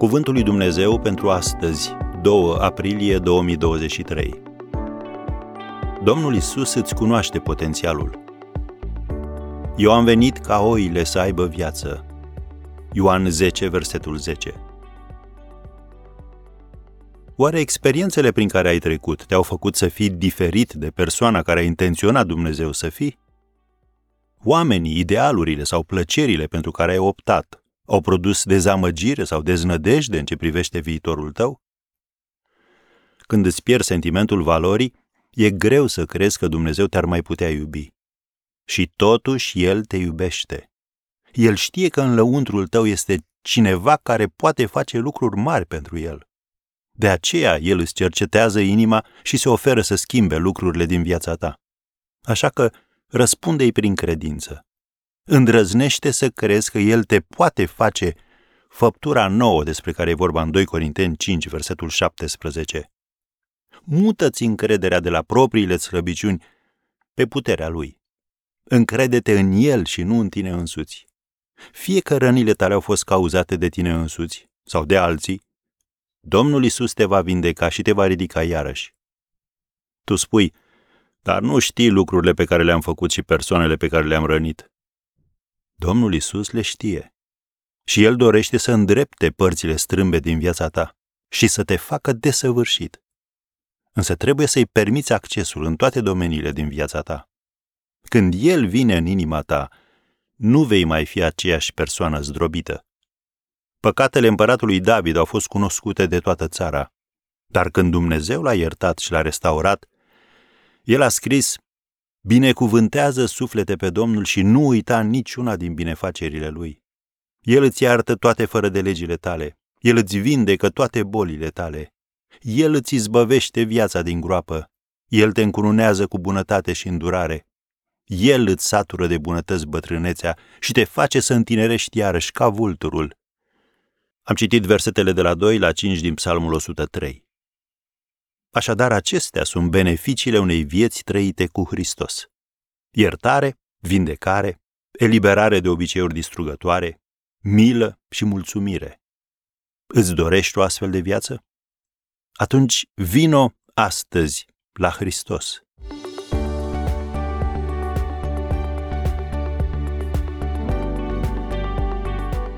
Cuvântul lui Dumnezeu pentru astăzi, 2 aprilie 2023. Domnul Isus îți cunoaște potențialul. Eu am venit ca oile să aibă viață. Ioan 10, versetul 10. Oare experiențele prin care ai trecut te-au făcut să fii diferit de persoana care a intenționat Dumnezeu să fii? Oamenii, idealurile sau plăcerile pentru care ai optat au produs dezamăgire sau deznădejde în ce privește viitorul tău? Când îți pierzi sentimentul valorii, e greu să crezi că Dumnezeu te-ar mai putea iubi. Și totuși El te iubește. El știe că în lăuntrul tău este cineva care poate face lucruri mari pentru El. De aceea El îți cercetează inima și se oferă să schimbe lucrurile din viața ta. Așa că răspunde-i prin credință. Îndrăznește să crezi că El te poate face făptura nouă despre care e vorba în 2 Corinteni 5, versetul 17. Mută-ți încrederea de la propriile slăbiciuni pe puterea Lui. Încrede-te în El și nu în tine însuți. Fie că rănile tale au fost cauzate de tine însuți sau de alții, Domnul Isus te va vindeca și te va ridica iarăși. Tu spui, dar nu știi lucrurile pe care le-am făcut și persoanele pe care le-am rănit. Domnul Isus le știe. Și El dorește să îndrepte părțile strâmbe din viața ta și să te facă desăvârșit. Însă trebuie să-i permiți accesul în toate domeniile din viața ta. Când El vine în inima ta, nu vei mai fi aceeași persoană zdrobită. Păcatele împăratului David au fost cunoscute de toată țara, dar când Dumnezeu l-a iertat și l-a restaurat, el a scris, Binecuvântează suflete pe Domnul și nu uita niciuna din binefacerile Lui. El îți iartă toate fără de legile tale. El îți vindecă toate bolile tale. El îți izbăvește viața din groapă. El te încununează cu bunătate și îndurare. El îți satură de bunătăți bătrânețea și te face să întinerești iarăși ca vulturul. Am citit versetele de la 2 la 5 din Psalmul 103. Așadar, acestea sunt beneficiile unei vieți trăite cu Hristos. Iertare, vindecare, eliberare de obiceiuri distrugătoare, milă și mulțumire. Îți dorești o astfel de viață? Atunci vino astăzi la Hristos.